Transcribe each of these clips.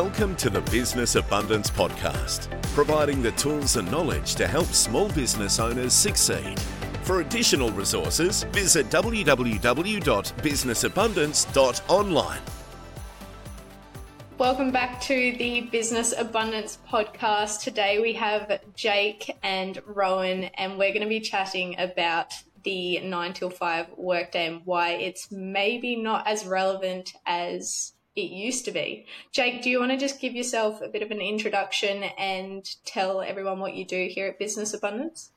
Welcome to the Business Abundance Podcast, providing the tools and knowledge to help small business owners succeed. For additional resources, visit www.businessabundance.online. Welcome back to the Business Abundance Podcast. Today we have Jake and Rowan, and we're going to be chatting about the 9 till 5 workday and why it's maybe not as relevant as it used to be. Jake, do you want to just give yourself a bit of an introduction and tell everyone what you do here at Business Abundance?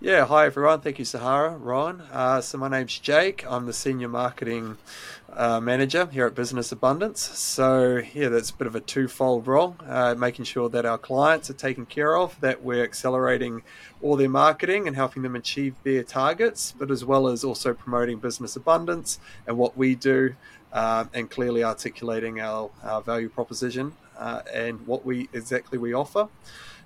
Yeah, hi everyone. Thank you, Sahara, Ron. Uh, so my name's Jake. I'm the senior marketing uh, manager here at Business Abundance. So yeah, that's a bit of a twofold role, uh, making sure that our clients are taken care of, that we're accelerating all their marketing and helping them achieve their targets, but as well as also promoting business abundance and what we do, uh, and clearly articulating our, our value proposition uh, and what we exactly we offer.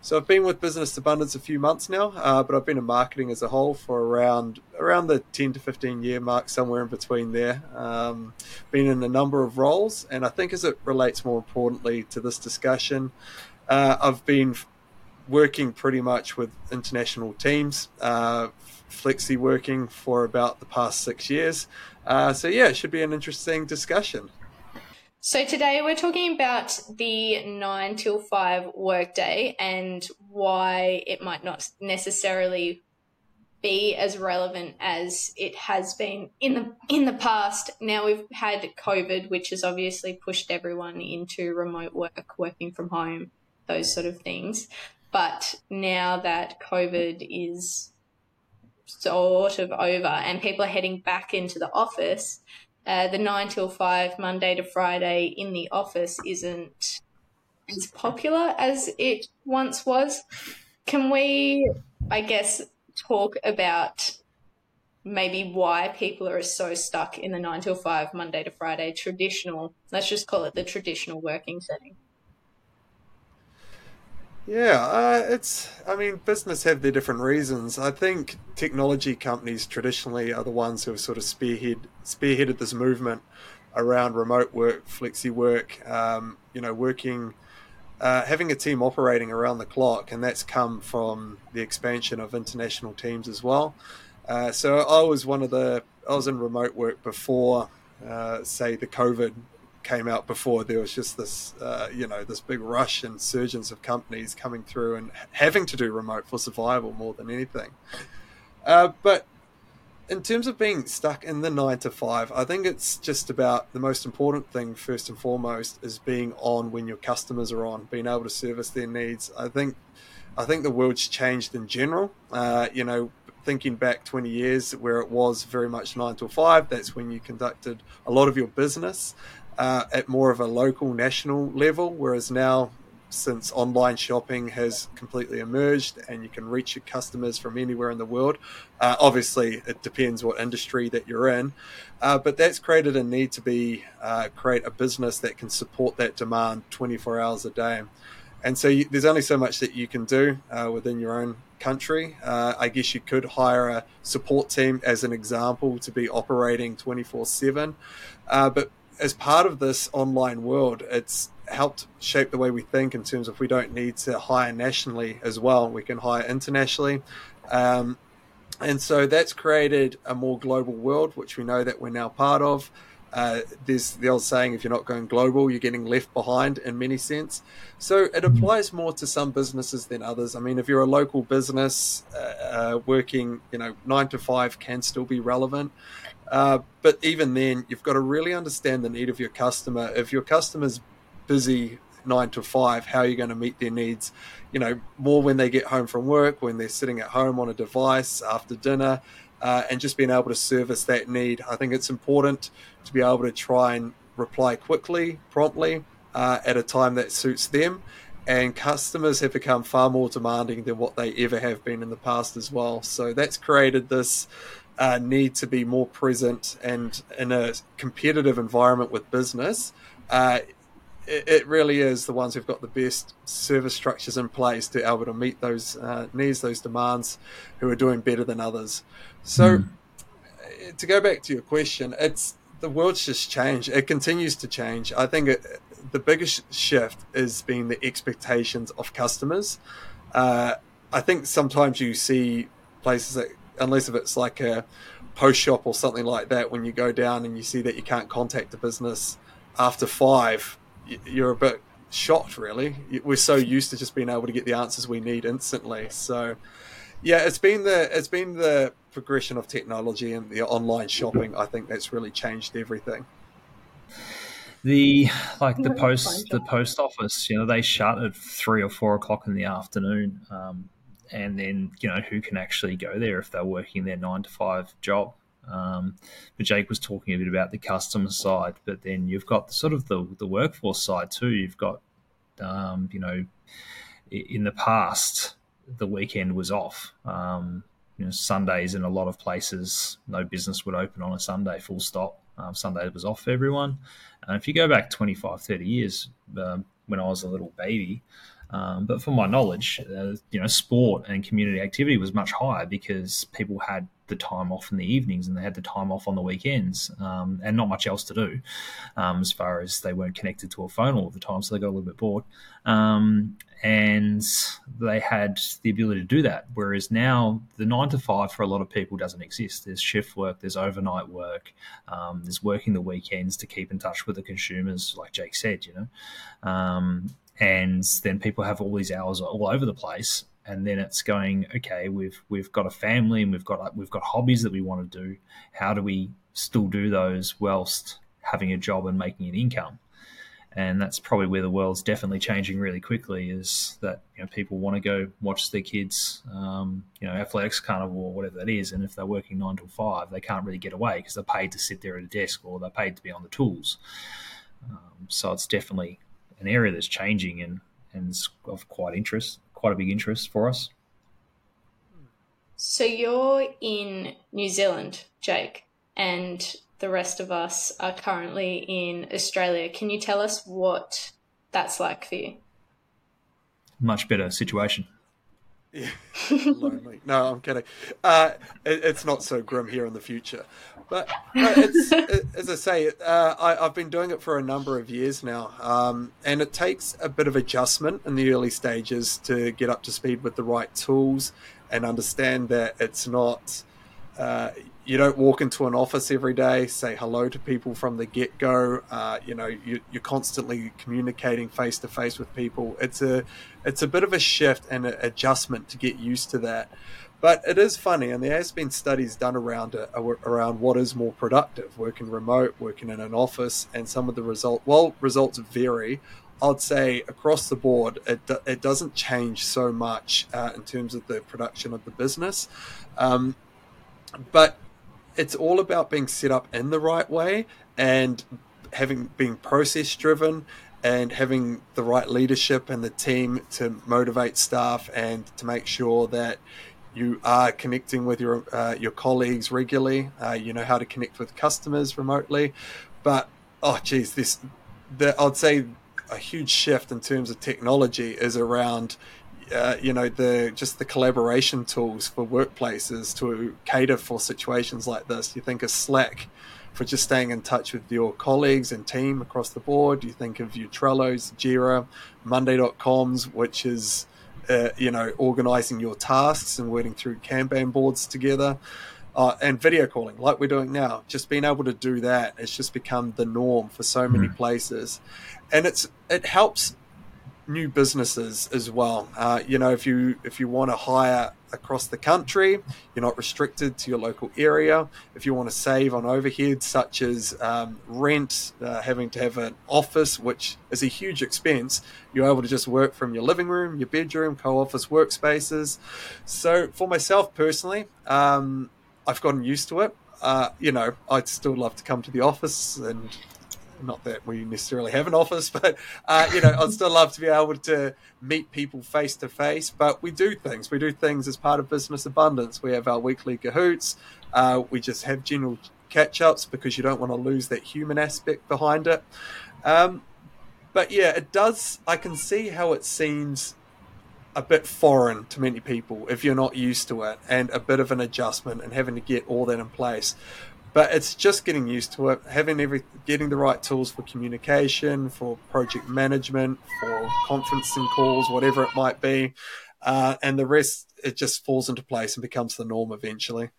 So I've been with Business Abundance a few months now, uh, but I've been in marketing as a whole for around around the 10 to 15 year mark, somewhere in between there. Um, been in a number of roles, and I think as it relates more importantly to this discussion, uh, I've been working pretty much with international teams, uh, flexi working for about the past six years. Uh, so yeah, it should be an interesting discussion. So today we're talking about the nine till five workday and why it might not necessarily be as relevant as it has been in the in the past. Now we've had COVID, which has obviously pushed everyone into remote work, working from home, those sort of things. But now that COVID is sort of over and people are heading back into the office, uh, the nine till five, Monday to Friday in the office isn't as popular as it once was. Can we, I guess, talk about maybe why people are so stuck in the nine till five, Monday to Friday traditional, let's just call it the traditional working setting? Yeah, uh, it's. I mean, business have their different reasons. I think technology companies traditionally are the ones who have sort of spearhead spearheaded this movement around remote work, flexi work. Um, you know, working, uh, having a team operating around the clock, and that's come from the expansion of international teams as well. Uh, so I was one of the. I was in remote work before, uh, say, the COVID came out before, there was just this, uh, you know, this big rush and surgence of companies coming through and having to do remote for survival more than anything. Uh, but in terms of being stuck in the nine to five, I think it's just about the most important thing, first and foremost, is being on when your customers are on, being able to service their needs. I think, I think the world's changed in general. Uh, you know, thinking back 20 years where it was very much 9 to 5 that's when you conducted a lot of your business uh, at more of a local, national level, whereas now, since online shopping has completely emerged and you can reach your customers from anywhere in the world, uh, obviously it depends what industry that you're in, uh, but that's created a need to be uh, create a business that can support that demand 24 hours a day. And so you, there's only so much that you can do uh, within your own country. Uh, I guess you could hire a support team as an example to be operating 24 uh, 7. But as part of this online world, it's helped shape the way we think in terms of we don't need to hire nationally as well. We can hire internationally. Um, and so that's created a more global world, which we know that we're now part of. Uh, there's the old saying, if you're not going global, you're getting left behind in many sense. So it applies more to some businesses than others. I mean, if you're a local business uh, uh, working, you know, nine to five can still be relevant. Uh, but even then, you've got to really understand the need of your customer. If your customer's busy nine to five, how are you going to meet their needs? You know, more when they get home from work, when they're sitting at home on a device after dinner, uh, and just being able to service that need. I think it's important to be able to try and reply quickly, promptly, uh, at a time that suits them. And customers have become far more demanding than what they ever have been in the past as well. So that's created this uh, need to be more present and in a competitive environment with business, uh, it, it, really is the ones who've got the best service structures in place to be able to meet those uh, needs, those demands, who are doing better than others. So, mm. to go back to your question, it's the world's just changed. It continues to change. I think it, the biggest shift is being the expectations of customers. Uh, I think sometimes you see places that, unless if it's like a post shop or something like that, when you go down and you see that you can't contact the business after five, you're a bit shocked. Really, we're so used to just being able to get the answers we need instantly. So, yeah, it's been the it's been the progression of technology and the online shopping. I think that's really changed everything the like the post the post office you know they shut at three or four o'clock in the afternoon um, and then you know who can actually go there if they're working their nine to five job? Um, but Jake was talking a bit about the customer side but then you've got the, sort of the, the workforce side too. You've got um, you know in the past the weekend was off. Um, you know Sundays in a lot of places no business would open on a Sunday full stop. Um, Sunday was off for everyone. And if you go back 25, 30 years, um, when I was a little baby, um, but from my knowledge, uh, you know, sport and community activity was much higher because people had the time off in the evenings and they had the time off on the weekends um, and not much else to do um, as far as they weren't connected to a phone all the time. So they got a little bit bored. Um, and they had the ability to do that. Whereas now, the nine to five for a lot of people doesn't exist. There's shift work, there's overnight work, um, there's working the weekends to keep in touch with the consumers, like Jake said, you know. And then people have all these hours all over the place and then it's going okay we've we've got a family and we've got we've got hobbies that we want to do. How do we still do those whilst having a job and making an income? And that's probably where the world's definitely changing really quickly is that you know people want to go watch their kids um, you know athletics carnival or whatever that is and if they're working nine to five they can't really get away because they're paid to sit there at a desk or they're paid to be on the tools. Um, so it's definitely an area that's changing and and of quite interest quite a big interest for us. So you're in New Zealand, Jake, and the rest of us are currently in Australia. Can you tell us what that's like for you? Much better situation. Yeah, lonely. No, I'm kidding. Uh, it, it's not so grim here in the future. But it, as I say, uh, I, have been doing it for a number of years now, um, and it takes a bit of adjustment in the early stages to get up to speed with the right tools and understand that it's not. Uh, you don't walk into an office every day, say hello to people from the get go. Uh, you know, you, are constantly communicating face to face with people. It's a, it's a bit of a shift and an adjustment to get used to that. But it is funny, and there has been studies done around it, around what is more productive, working remote, working in an office, and some of the result. Well, results vary. I'd say across the board, it, it doesn't change so much uh, in terms of the production of the business, um, but it's all about being set up in the right way and having being process driven and having the right leadership and the team to motivate staff and to make sure that you are connecting with your uh, your colleagues regularly. Uh, you know how to connect with customers remotely, but oh geez, this the, I'd say a huge shift in terms of technology is around. Uh, you know the just the collaboration tools for workplaces to cater for situations like this. You think of Slack for just staying in touch with your colleagues and team across the board. You think of your Trello's, Jira, Monday.coms, which is uh, you know, organizing your tasks and working through Kanban boards together. Uh, and video calling, like we're doing now, just being able to do that, it's just become the norm for so many mm. places, and it's it helps new businesses as well. Uh, you know, if you if you want to hire across the country, you're not restricted to your local area. If you want to save on overheads such as um, rent, uh, having to have an office, which is a huge expense, you're able to just work from your living room, your bedroom, co-office workspaces. So for myself personally, um, I've gotten used to it. Uh, you know, I'd still love to come to the office and not that we necessarily have an office, but uh, you know, I'd still love to be able to meet people face to face. But we do things. We do things as part of business abundance. We have our weekly cahoots. Uh, we just have general catch ups because you don't want to lose that human aspect behind it. Um, but yeah, it does. I can see how it seems a bit foreign to many people if you're not used to it, and a bit of an adjustment and having to get all that in place. But it's just getting used to it, having every getting the right tools for communication, for project management, for conferencing calls, whatever it might be, uh, and the rest it just falls into place and becomes the norm eventually.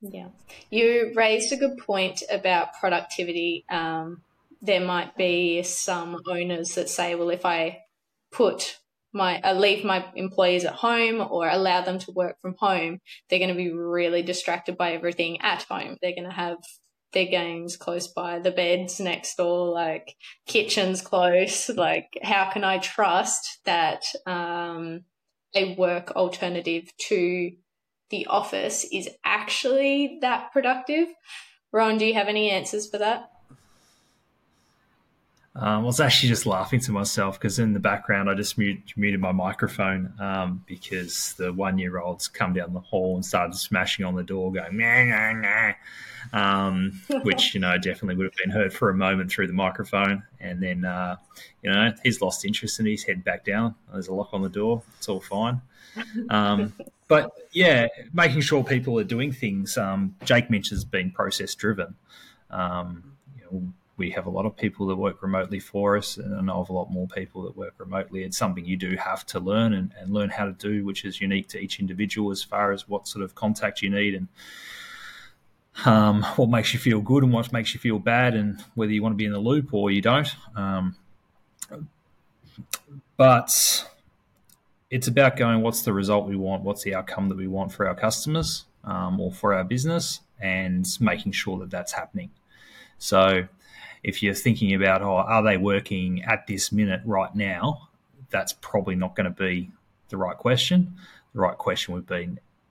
Yeah, you raised a good point about productivity. Um, there might be some owners that say, well, if I put my uh, leave my employees at home or allow them to work from home, they're going to be really distracted by everything at home. They're going to have their games close by, the beds next door, like kitchens close. Like, how can I trust that um, a work alternative to the office is actually that productive? Ron, do you have any answers for that? Um, I was actually just laughing to myself because in the background I just mute, muted my microphone um, because the one year olds come down the hall and started smashing on the door, going nah, nah, nah, um, which you know definitely would have been heard for a moment through the microphone, and then uh, you know he's lost interest and he's head back down. There's a lock on the door. It's all fine. Um, but yeah, making sure people are doing things. Um, Jake mentions being process driven. Um, you know, we have a lot of people that work remotely for us, and I know of a lot more people that work remotely. It's something you do have to learn and, and learn how to do, which is unique to each individual as far as what sort of contact you need and um, what makes you feel good and what makes you feel bad, and whether you want to be in the loop or you don't. Um, but it's about going, what's the result we want? What's the outcome that we want for our customers um, or for our business? And making sure that that's happening. So, if you're thinking about, oh, are they working at this minute right now? That's probably not going to be the right question. The right question would be,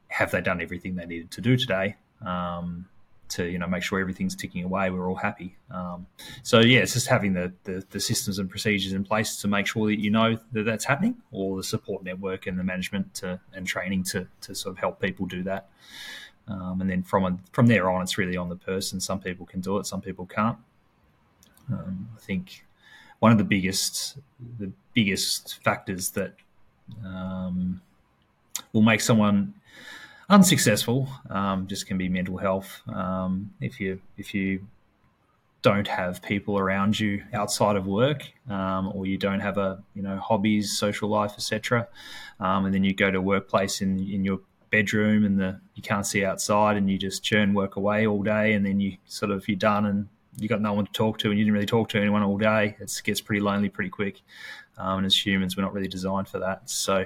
have they done everything they needed to do today? Um, to you know make sure everything's ticking away, we're all happy. Um, so yeah, it's just having the, the, the systems and procedures in place to make sure that you know that that's happening, or the support network and the management to, and training to to sort of help people do that. Um, and then from a, from there on, it's really on the person. Some people can do it, some people can't. Um, I think one of the biggest the biggest factors that um, will make someone unsuccessful um, just can be mental health. Um, if you if you don't have people around you outside of work, um, or you don't have a you know hobbies, social life, etc., um, and then you go to workplace in in your bedroom and the you can't see outside and you just churn work away all day and then you sort of you're done and you got no one to talk to and you didn't really talk to anyone all day, it gets pretty lonely pretty quick. Um, and as humans, we're not really designed for that. So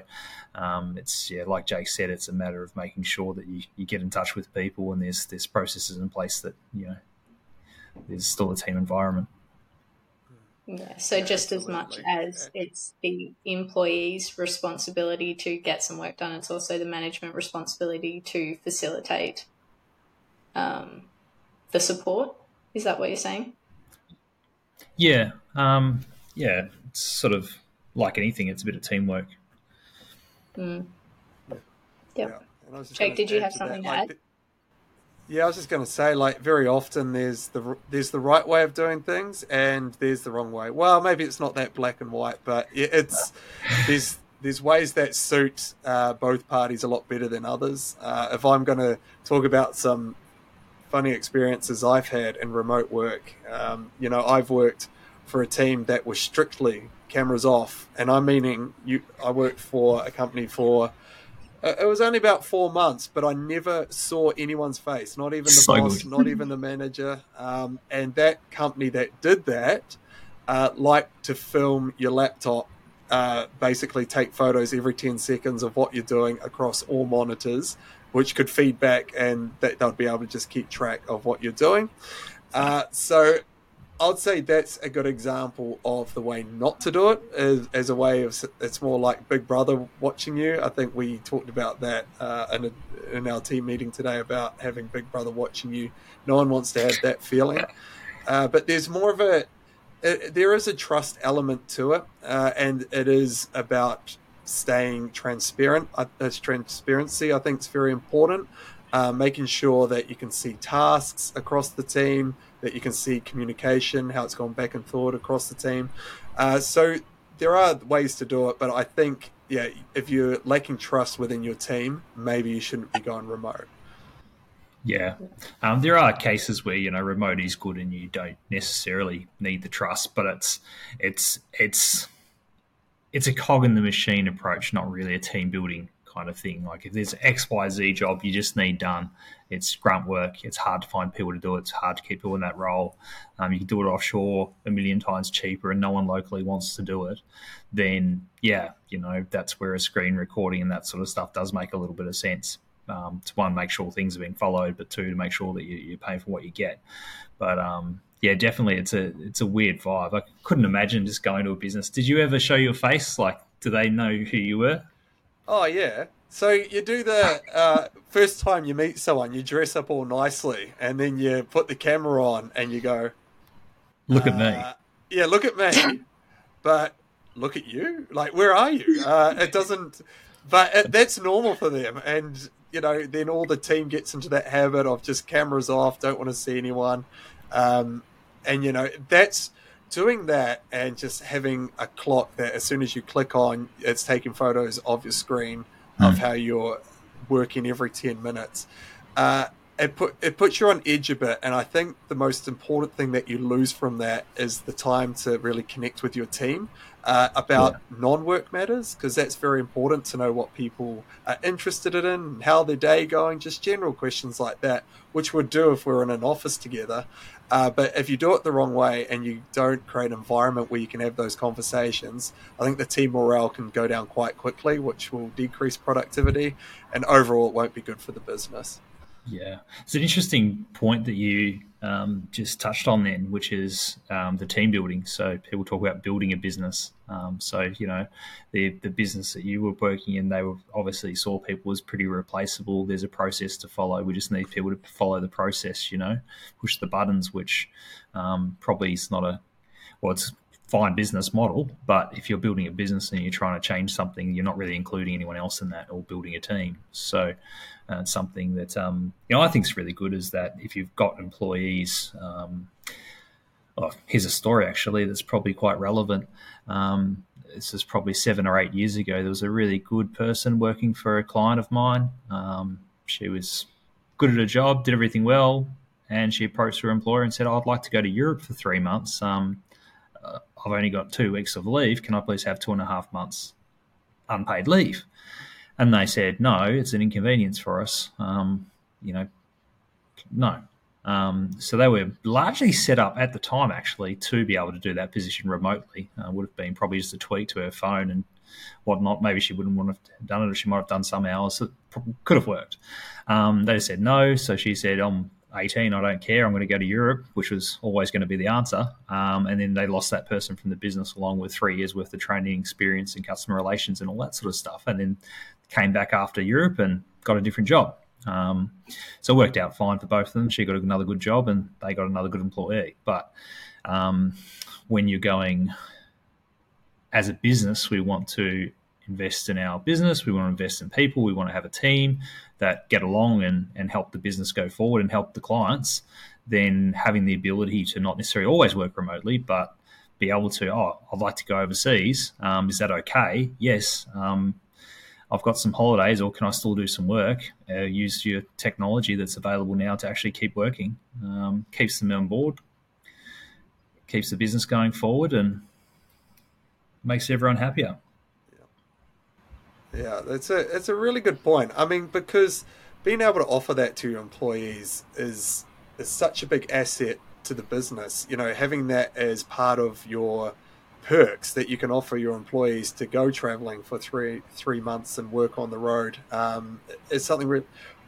um, it's yeah, like Jake said, it's a matter of making sure that you, you get in touch with people and there's there's processes in place that you know there's still a team environment. Yeah, so just as much as it's the employee's responsibility to get some work done, it's also the management responsibility to facilitate um, the support is that what you're saying? Yeah, um, yeah. It's sort of like anything; it's a bit of teamwork. Mm. Yep. Yeah. Jake, did you have something to, to add? Like, yeah, I was just going to say, like, very often there's the there's the right way of doing things, and there's the wrong way. Well, maybe it's not that black and white, but it's there's there's ways that suit uh, both parties a lot better than others. Uh, if I'm going to talk about some funny experiences I've had in remote work. Um, you know, I've worked for a team that was strictly cameras off, and I'm meaning you. I worked for a company for. Uh, it was only about four months, but I never saw anyone's face, not even the so boss, good. not even the manager. Um, and that company that did that uh, liked to film your laptop uh, basically take photos every 10 seconds of what you're doing across all monitors which could feed back and that they'll be able to just keep track of what you're doing. Uh, so I'd say that's a good example of the way not to do it as, as, a way of it's more like Big Brother watching you. I think we talked about that uh, in, a, in our team meeting today about having Big Brother watching you. No one wants to have that feeling, uh, but there's more of a it, there is a trust element to it, uh, and it is about staying transparent. As transparency, I think, is very important. Uh, making sure that you can see tasks across the team, that you can see communication, how it's gone back and forth across the team. Uh, so there are ways to do it, but I think, yeah, if you're lacking trust within your team, maybe you shouldn't be going remote. Yeah, um, there are cases where you know remote is good and you don't necessarily need the trust, but it's it's it's it's a cog in the machine approach, not really a team building kind of thing. Like if there's X Y Z job you just need done, it's grunt work. It's hard to find people to do it. It's hard to keep people in that role. Um, you can do it offshore a million times cheaper, and no one locally wants to do it. Then yeah, you know that's where a screen recording and that sort of stuff does make a little bit of sense um, to one make sure things are being followed, but two to make sure that you, you pay for what you get. But um, yeah, definitely, it's a it's a weird vibe. I couldn't imagine just going to a business. Did you ever show your face? Like, do they know who you were? Oh yeah. So you do the uh, first time you meet someone, you dress up all nicely, and then you put the camera on, and you go, "Look uh, at me." Uh, yeah, look at me. but look at you. Like, where are you? Uh, it doesn't. But it, that's normal for them, and you know, then all the team gets into that habit of just cameras off, don't want to see anyone. Um, and, you know, that's doing that and just having a clock that as soon as you click on, it's taking photos of your screen mm. of hmm. how you're working every 10 minutes. Uh, it put it puts you on edge a bit, and I think the most important thing that you lose from that is the time to really connect with your team uh, about yeah. non-work matters because that's very important to know what people are interested in, how their day going, just general questions like that, which would do if we are in an office together. Uh, but if you do it the wrong way and you don't create an environment where you can have those conversations, I think the team morale can go down quite quickly, which will decrease productivity, and overall, it won't be good for the business. Yeah, it's an interesting point that you um, just touched on then, which is um, the team building. So people talk about building a business. Um, so you know, the the business that you were working in, they were obviously saw people as pretty replaceable. There's a process to follow. We just need people to follow the process. You know, push the buttons, which um, probably is not a well, it's fine business model, but if you're building a business and you're trying to change something, you're not really including anyone else in that or building a team. So, uh, something that um, you know I think is really good is that if you've got employees, um, oh, here's a story actually that's probably quite relevant. Um, this is probably seven or eight years ago. There was a really good person working for a client of mine. Um, she was good at her job, did everything well, and she approached her employer and said, oh, "I'd like to go to Europe for three months." Um, I've only got two weeks of leave. Can I please have two and a half months unpaid leave? And they said, no, it's an inconvenience for us. Um, you know, no. Um, so they were largely set up at the time, actually, to be able to do that position remotely. Uh, would have been probably just a tweak to her phone and whatnot. Maybe she wouldn't want to have done it, or she might have done some hours. It could have worked. Um, they said no, so she said, "I'm 18, I don't care. I'm going to go to Europe," which was always going to be the answer. Um, and then they lost that person from the business, along with three years worth of training experience and customer relations and all that sort of stuff. And then came back after Europe and got a different job. Um, so it worked out fine for both of them. She got another good job and they got another good employee. But um, when you're going as a business, we want to invest in our business. We want to invest in people. We want to have a team that get along and, and help the business go forward and help the clients. Then having the ability to not necessarily always work remotely, but be able to, oh, I'd like to go overseas. Um, is that okay? Yes. Um, I've got some holidays, or can I still do some work? Uh, use your technology that's available now to actually keep working. Um, keeps them on board, keeps the business going forward, and makes everyone happier. Yeah, that's a it's a really good point. I mean, because being able to offer that to your employees is is such a big asset to the business. You know, having that as part of your perks that you can offer your employees to go traveling for three three months and work on the road um, is something re-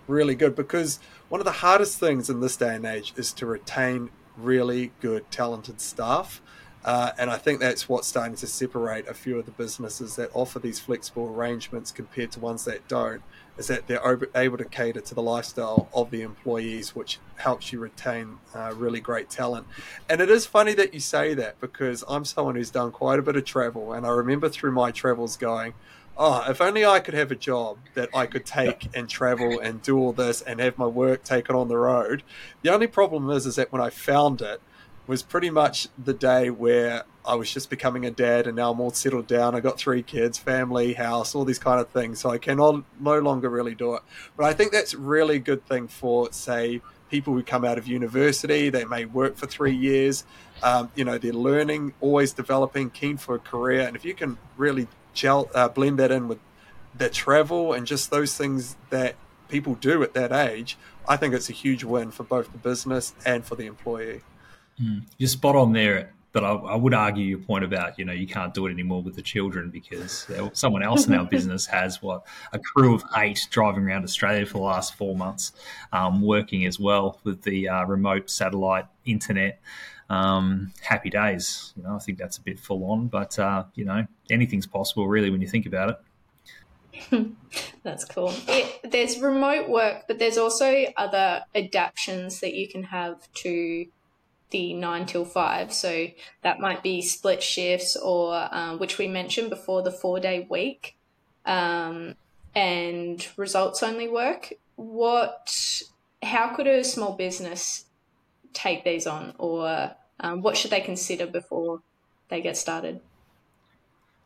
really good because one of the hardest things in this day and age is to retain really good talented staff uh, and I think that's what's starting to separate a few of the businesses that offer these flexible arrangements compared to ones that don't is that they're able to cater to the lifestyle of the employees, which helps you retain uh, really great talent. And it is funny that you say that because I'm someone who's done quite a bit of travel, and I remember through my travels going, "Oh, if only I could have a job that I could take and travel and do all this and have my work taken on the road." The only problem is, is that when I found it, was pretty much the day where I was just becoming a dad and now I'm all settled down. I got three kids, family, house, all these kind of things. So I can no longer really do it. But I think that's really good thing for, say, people who come out of university. They may work for three years. Um, you know, they're learning, always developing, keen for a career. And if you can really gel, uh, blend that in with the travel and just those things that people do at that age, I think it's a huge win for both the business and for the employee. Mm, you're spot on there. But I, I, would argue your point about you know you can't do it anymore with the children because someone else in our business has what a crew of eight driving around Australia for the last four months, um, working as well with the uh, remote satellite internet. Um, happy days. You know, I think that's a bit full on, but uh, you know, anything's possible really when you think about it. That's cool. It, there's remote work, but there's also other adaptations that you can have to the nine till five. So that might be split shifts or, um, which we mentioned before, the four day week um, and results only work. What, how could a small business take these on or um, what should they consider before they get started?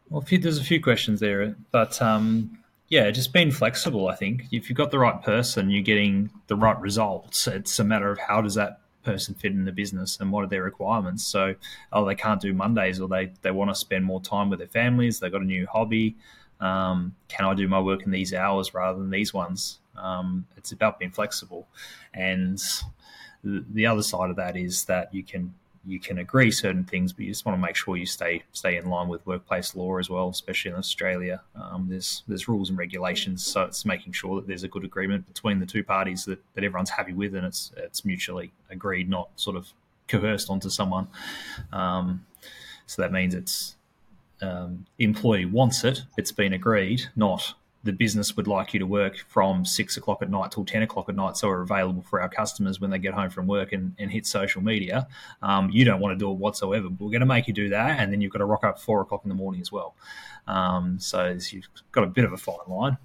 Well, there's a few questions there, but um, yeah, just being flexible. I think if you've got the right person, you're getting the right results. It's a matter of how does that person fit in the business and what are their requirements. So, oh, they can't do Mondays or they, they want to spend more time with their families. They've got a new hobby. Um, can I do my work in these hours rather than these ones? Um, it's about being flexible. And the, the other side of that is that you can you can agree certain things, but you just want to make sure you stay stay in line with workplace law as well, especially in Australia. Um, there's there's rules and regulations, so it's making sure that there's a good agreement between the two parties that, that everyone's happy with, and it's it's mutually agreed, not sort of coerced onto someone. Um, so that means it's um, employee wants it, it's been agreed, not the business would like you to work from six o'clock at night till 10 o'clock at night so we're available for our customers when they get home from work and, and hit social media. Um, you don't want to do it whatsoever. But we're going to make you do that. And then you've got to rock up four o'clock in the morning as well. Um, so you've got a bit of a fine line.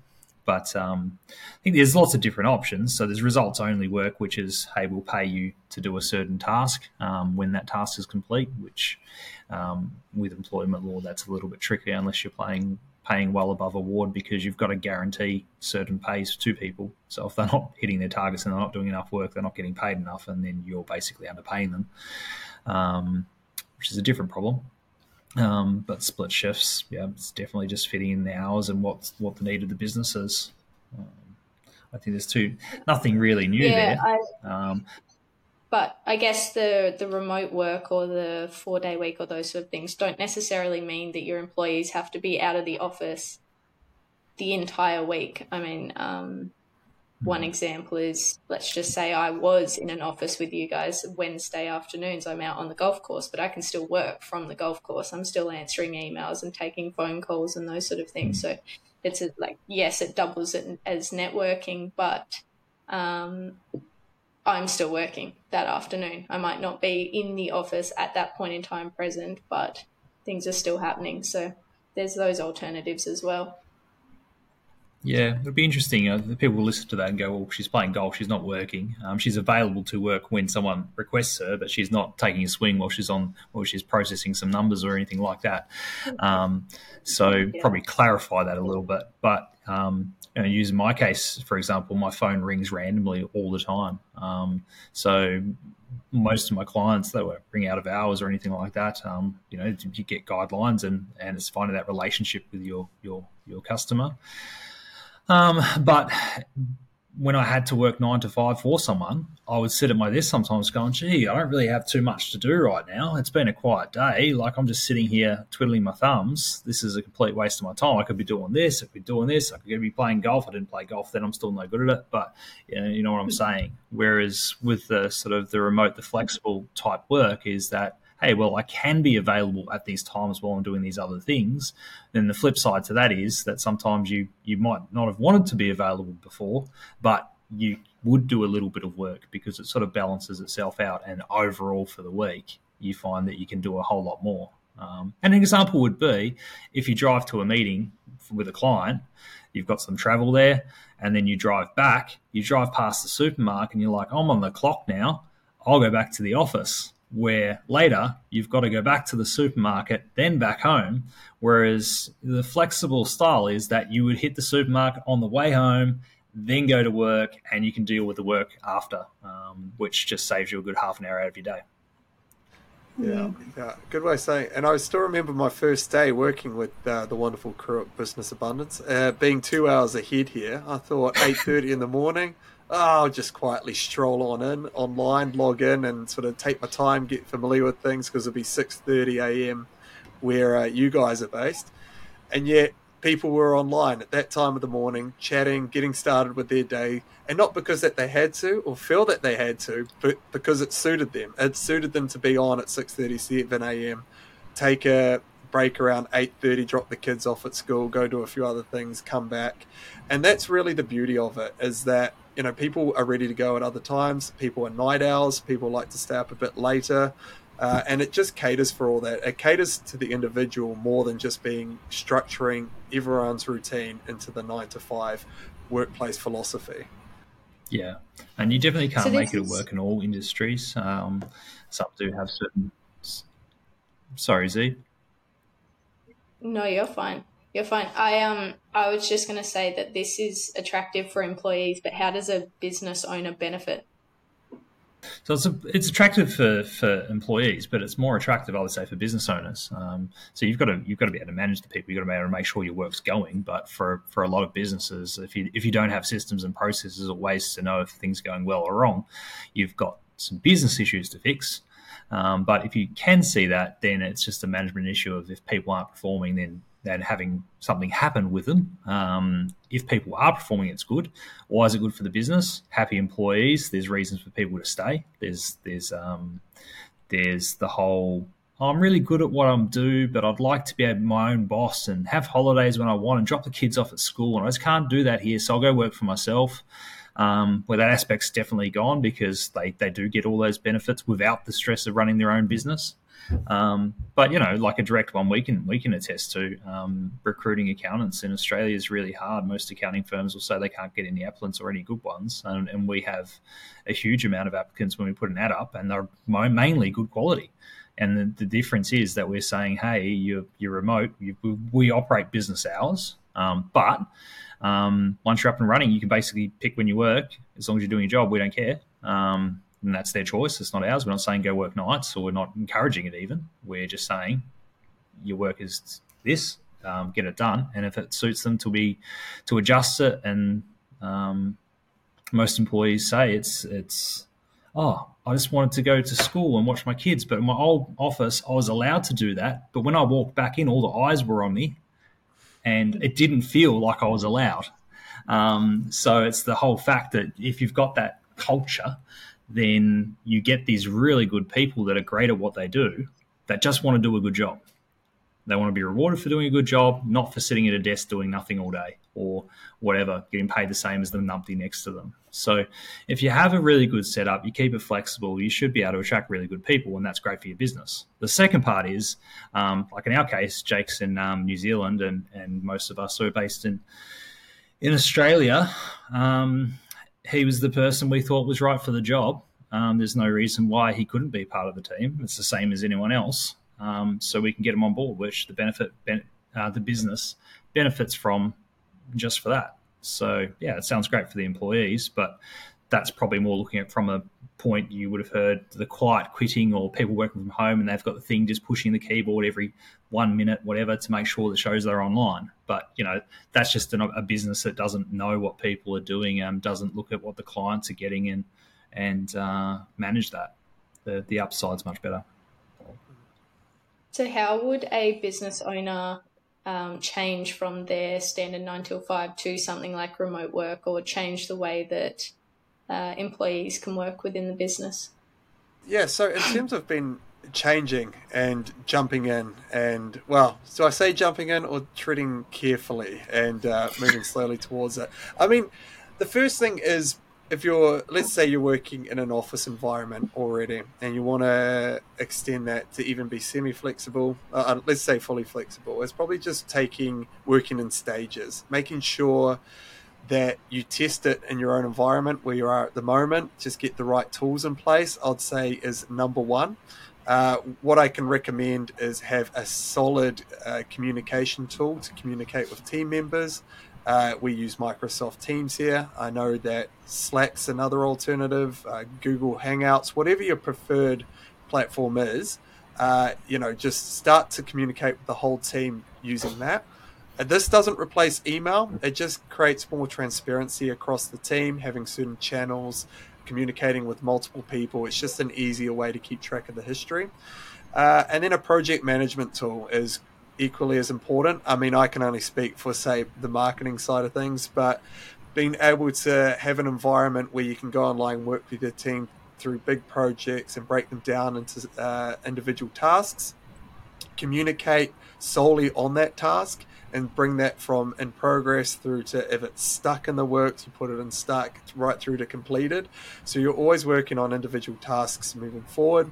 But um, I think there's lots of different options. So there's results only work, which is, hey, we'll pay you to do a certain task um, when that task is complete, which um, with employment law, that's a little bit tricky unless you're playing paying well above award because you've got to guarantee certain pays to people. So if they're not hitting their targets and they're not doing enough work, they're not getting paid enough, and then you're basically underpaying them, um, which is a different problem. Um, but split shifts, yeah, it's definitely just fitting in the hours and what what the need of the business is. Um, I think there's two nothing really new yeah, there. I, um, but I guess the the remote work or the four day week or those sort of things don't necessarily mean that your employees have to be out of the office the entire week. I mean, um, one hmm. example is let's just say I was in an office with you guys Wednesday afternoons. I'm out on the golf course, but I can still work from the golf course. I'm still answering emails and taking phone calls and those sort of things. Hmm. So it's a, like yes, it doubles it as networking, but um, I'm still working that afternoon. I might not be in the office at that point in time present, but things are still happening. So there's those alternatives as well. Yeah, it'd be interesting. Uh, people will listen to that and go, "Well, she's playing golf. She's not working. Um, she's available to work when someone requests her, but she's not taking a swing while she's on, while she's processing some numbers or anything like that." Um, so yeah. probably clarify that a little bit. But um, you know, use my case, for example, my phone rings randomly all the time. Um, so most of my clients that were ring out of hours or anything like that, um, you know, you get guidelines and, and it's finding that relationship with your your your customer. Um, but when I had to work nine to five for someone, I would sit at my desk sometimes going, gee, I don't really have too much to do right now. It's been a quiet day. Like I'm just sitting here twiddling my thumbs. This is a complete waste of my time. I could be doing this. I could be doing this. I could be playing golf. I didn't play golf then. I'm still no good at it. But you know, you know what I'm saying? Whereas with the sort of the remote, the flexible type work is that hey, well, I can be available at these times while I'm doing these other things. Then the flip side to that is that sometimes you you might not have wanted to be available before, but you would do a little bit of work because it sort of balances itself out. And overall, for the week, you find that you can do a whole lot more. Um, an example would be if you drive to a meeting with a client, you've got some travel there, and then you drive back, you drive past the supermarket, and you're like, I'm on the clock now. I'll go back to the office where later you've got to go back to the supermarket, then back home. Whereas the flexible style is that you would hit the supermarket on the way home, then go to work, and you can deal with the work after, um, which just saves you a good half an hour out of your day. Yeah, yeah, good way of saying. And I still remember my first day working with uh, the wonderful crew at Business Abundance. Uh, being two hours ahead here, I thought eight thirty in the morning. Oh, I'll just quietly stroll on in online, log in, and sort of take my time, get familiar with things because it'll be six thirty a.m. where uh, you guys are based, and yet people were online at that time of the morning, chatting, getting started with their day, and not because that they had to or feel that they had to, but because it suited them. It suited them to be on at six thirty, seven a.m., take a break around 8.30 drop the kids off at school go do a few other things come back and that's really the beauty of it is that you know people are ready to go at other times people are night owls people like to stay up a bit later uh, and it just caters for all that. It caters to the individual more than just being structuring everyone's routine into the nine to five workplace philosophy. Yeah, and you definitely can't so make it work in all industries. Um, some do have certain. Sorry, Z. No, you're fine. You're fine. I um, I was just going to say that this is attractive for employees, but how does a business owner benefit? So it's a, it's attractive for, for employees, but it's more attractive, I would say, for business owners. Um, so you've got to you've got to be able to manage the people. You've got to be able to make sure your work's going. But for, for a lot of businesses, if you if you don't have systems and processes or ways to know if things are going well or wrong, you've got some business issues to fix. Um, but if you can see that, then it's just a management issue of if people aren't performing, then and having something happen with them. Um, if people are performing, it's good. Why is it good for the business? Happy employees. There's reasons for people to stay. There's there's um, there's the whole. I'm really good at what I'm do, but I'd like to be my own boss and have holidays when I want and drop the kids off at school. And I just can't do that here, so I'll go work for myself. Um, where that aspect's definitely gone because they, they do get all those benefits without the stress of running their own business. Um, but you know, like a direct one, we can we can attest to um, recruiting accountants in Australia is really hard. Most accounting firms will say they can't get any applicants or any good ones, and, and we have a huge amount of applicants when we put an ad up, and they're mainly good quality. And the, the difference is that we're saying, hey, you're, you're remote. You, we operate business hours, um, but um, once you're up and running, you can basically pick when you work. As long as you're doing your job, we don't care. Um, and that's their choice. It's not ours. We're not saying go work nights, or we're not encouraging it. Even we're just saying your work is this. Um, get it done, and if it suits them to be to adjust it, and um, most employees say it's it's oh I just wanted to go to school and watch my kids, but in my old office I was allowed to do that, but when I walked back in, all the eyes were on me, and it didn't feel like I was allowed. Um, so it's the whole fact that if you've got that culture then you get these really good people that are great at what they do that just want to do a good job. They want to be rewarded for doing a good job, not for sitting at a desk doing nothing all day or whatever, getting paid the same as the numpty next to them. So, if you have a really good setup, you keep it flexible, you should be able to attract really good people, and that's great for your business. The second part is, um, like in our case, Jake's in um, New Zealand, and, and most of us are based in in Australia. Um, he was the person we thought was right for the job. Um, there's no reason why he couldn't be part of the team. It's the same as anyone else. Um, so we can get him on board, which the benefit, ben, uh, the business benefits from just for that. So yeah, it sounds great for the employees, but that's probably more looking at from a point you would have heard the quiet quitting or people working from home and they've got the thing just pushing the keyboard every one minute, whatever, to make sure the shows are online. But you know, that's just an, a business that doesn't know what people are doing and doesn't look at what the clients are getting and and uh, manage that. The the upside's much better. So, how would a business owner um, change from their standard nine till five to something like remote work, or change the way that uh, employees can work within the business? Yeah, so in terms of been changing and jumping in, and well, so I say jumping in or treading carefully and uh, moving slowly towards it. I mean, the first thing is if you're let's say you're working in an office environment already and you want to extend that to even be semi flexible uh, uh, let's say fully flexible it's probably just taking working in stages making sure that you test it in your own environment where you are at the moment. Just get the right tools in place. I'd say is number one. Uh, what I can recommend is have a solid uh, communication tool to communicate with team members. Uh, we use Microsoft Teams here. I know that Slack's another alternative, uh, Google Hangouts, whatever your preferred platform is. Uh, you know, just start to communicate with the whole team using that. This doesn't replace email. It just creates more transparency across the team, having certain channels, communicating with multiple people. It's just an easier way to keep track of the history. Uh, and then a project management tool is equally as important. I mean, I can only speak for, say, the marketing side of things, but being able to have an environment where you can go online, work with your team through big projects and break them down into uh, individual tasks, communicate solely on that task, and bring that from in progress through to if it's stuck in the works, you put it in stuck right through to completed. So you're always working on individual tasks moving forward.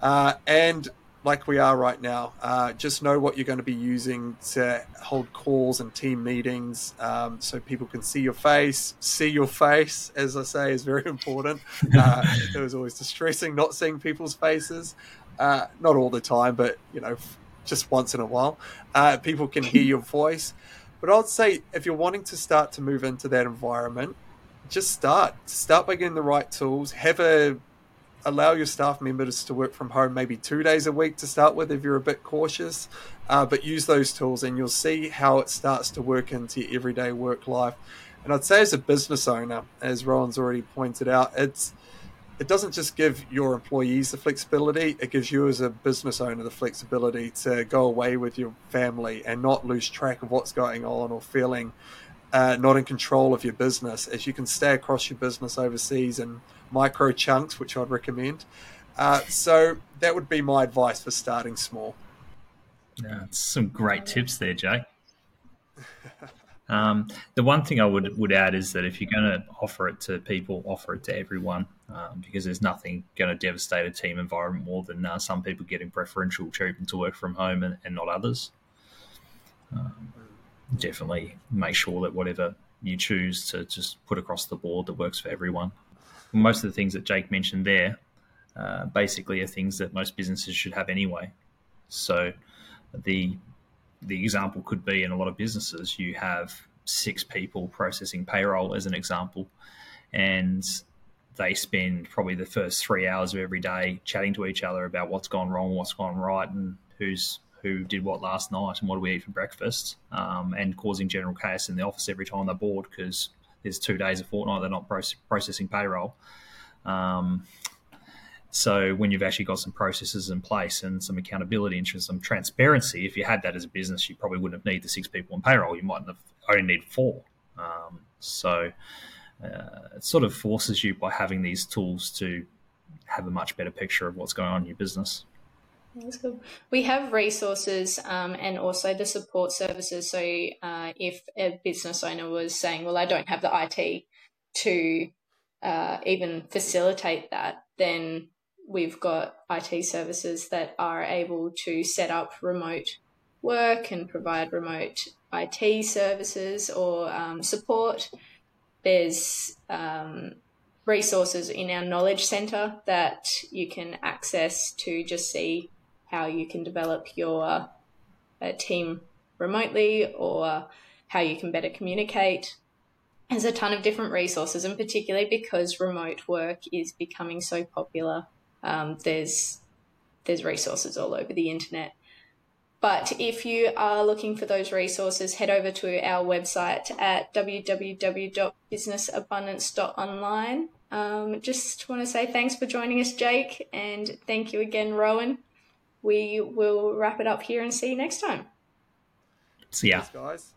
Uh, and like we are right now, uh, just know what you're going to be using to hold calls and team meetings um, so people can see your face. See your face, as I say, is very important. Uh, it was always distressing not seeing people's faces. Uh, not all the time, but you know, just once in a while. Uh, people can hear your voice. But I'd say if you're wanting to start to move into that environment, just start. Start by getting the right tools. Have a allow your staff members to work from home maybe two days a week to start with if you're a bit cautious. Uh, but use those tools and you'll see how it starts to work into your everyday work life. And I'd say as a business owner, as Rowan's already pointed out, it's it doesn't just give your employees the flexibility, it gives you as a business owner the flexibility to go away with your family and not lose track of what's going on or feeling uh, not in control of your business, as you can stay across your business overseas in micro chunks, which I'd recommend. Uh, so that would be my advice for starting small. Yeah, some great tips there, Jake. Um, the one thing I would would add is that if you're going to offer it to people, offer it to everyone, um, because there's nothing going to devastate a team environment more than uh, some people getting preferential treatment to work from home and, and not others. Um, definitely make sure that whatever you choose to just put across the board that works for everyone. Most of the things that Jake mentioned there, uh, basically, are things that most businesses should have anyway. So the the example could be in a lot of businesses, you have six people processing payroll as an example, and they spend probably the first three hours of every day chatting to each other about what's gone wrong, what's gone right, and who's who did what last night and what do we eat for breakfast, um, and causing general chaos in the office every time they're bored because there's two days a fortnight they're not processing payroll. Um, so when you've actually got some processes in place and some accountability and some transparency, if you had that as a business, you probably wouldn't have needed the six people in payroll. You might have only need four. Um, so uh, it sort of forces you by having these tools to have a much better picture of what's going on in your business. That's. We have resources um, and also the support services. So uh, if a business owner was saying, "Well, I don't have the IT to uh, even facilitate that," then we've got IT services that are able to set up remote work and provide remote IT services or um, support. There's um, resources in our knowledge center that you can access to just see how you can develop your uh, team remotely or how you can better communicate. There's a ton of different resources, and particularly because remote work is becoming so popular um, there's there's resources all over the internet. But if you are looking for those resources, head over to our website at www.businessabundance.online. Um, just want to say thanks for joining us, Jake, and thank you again, Rowan. We will wrap it up here and see you next time. See ya. Thanks, guys.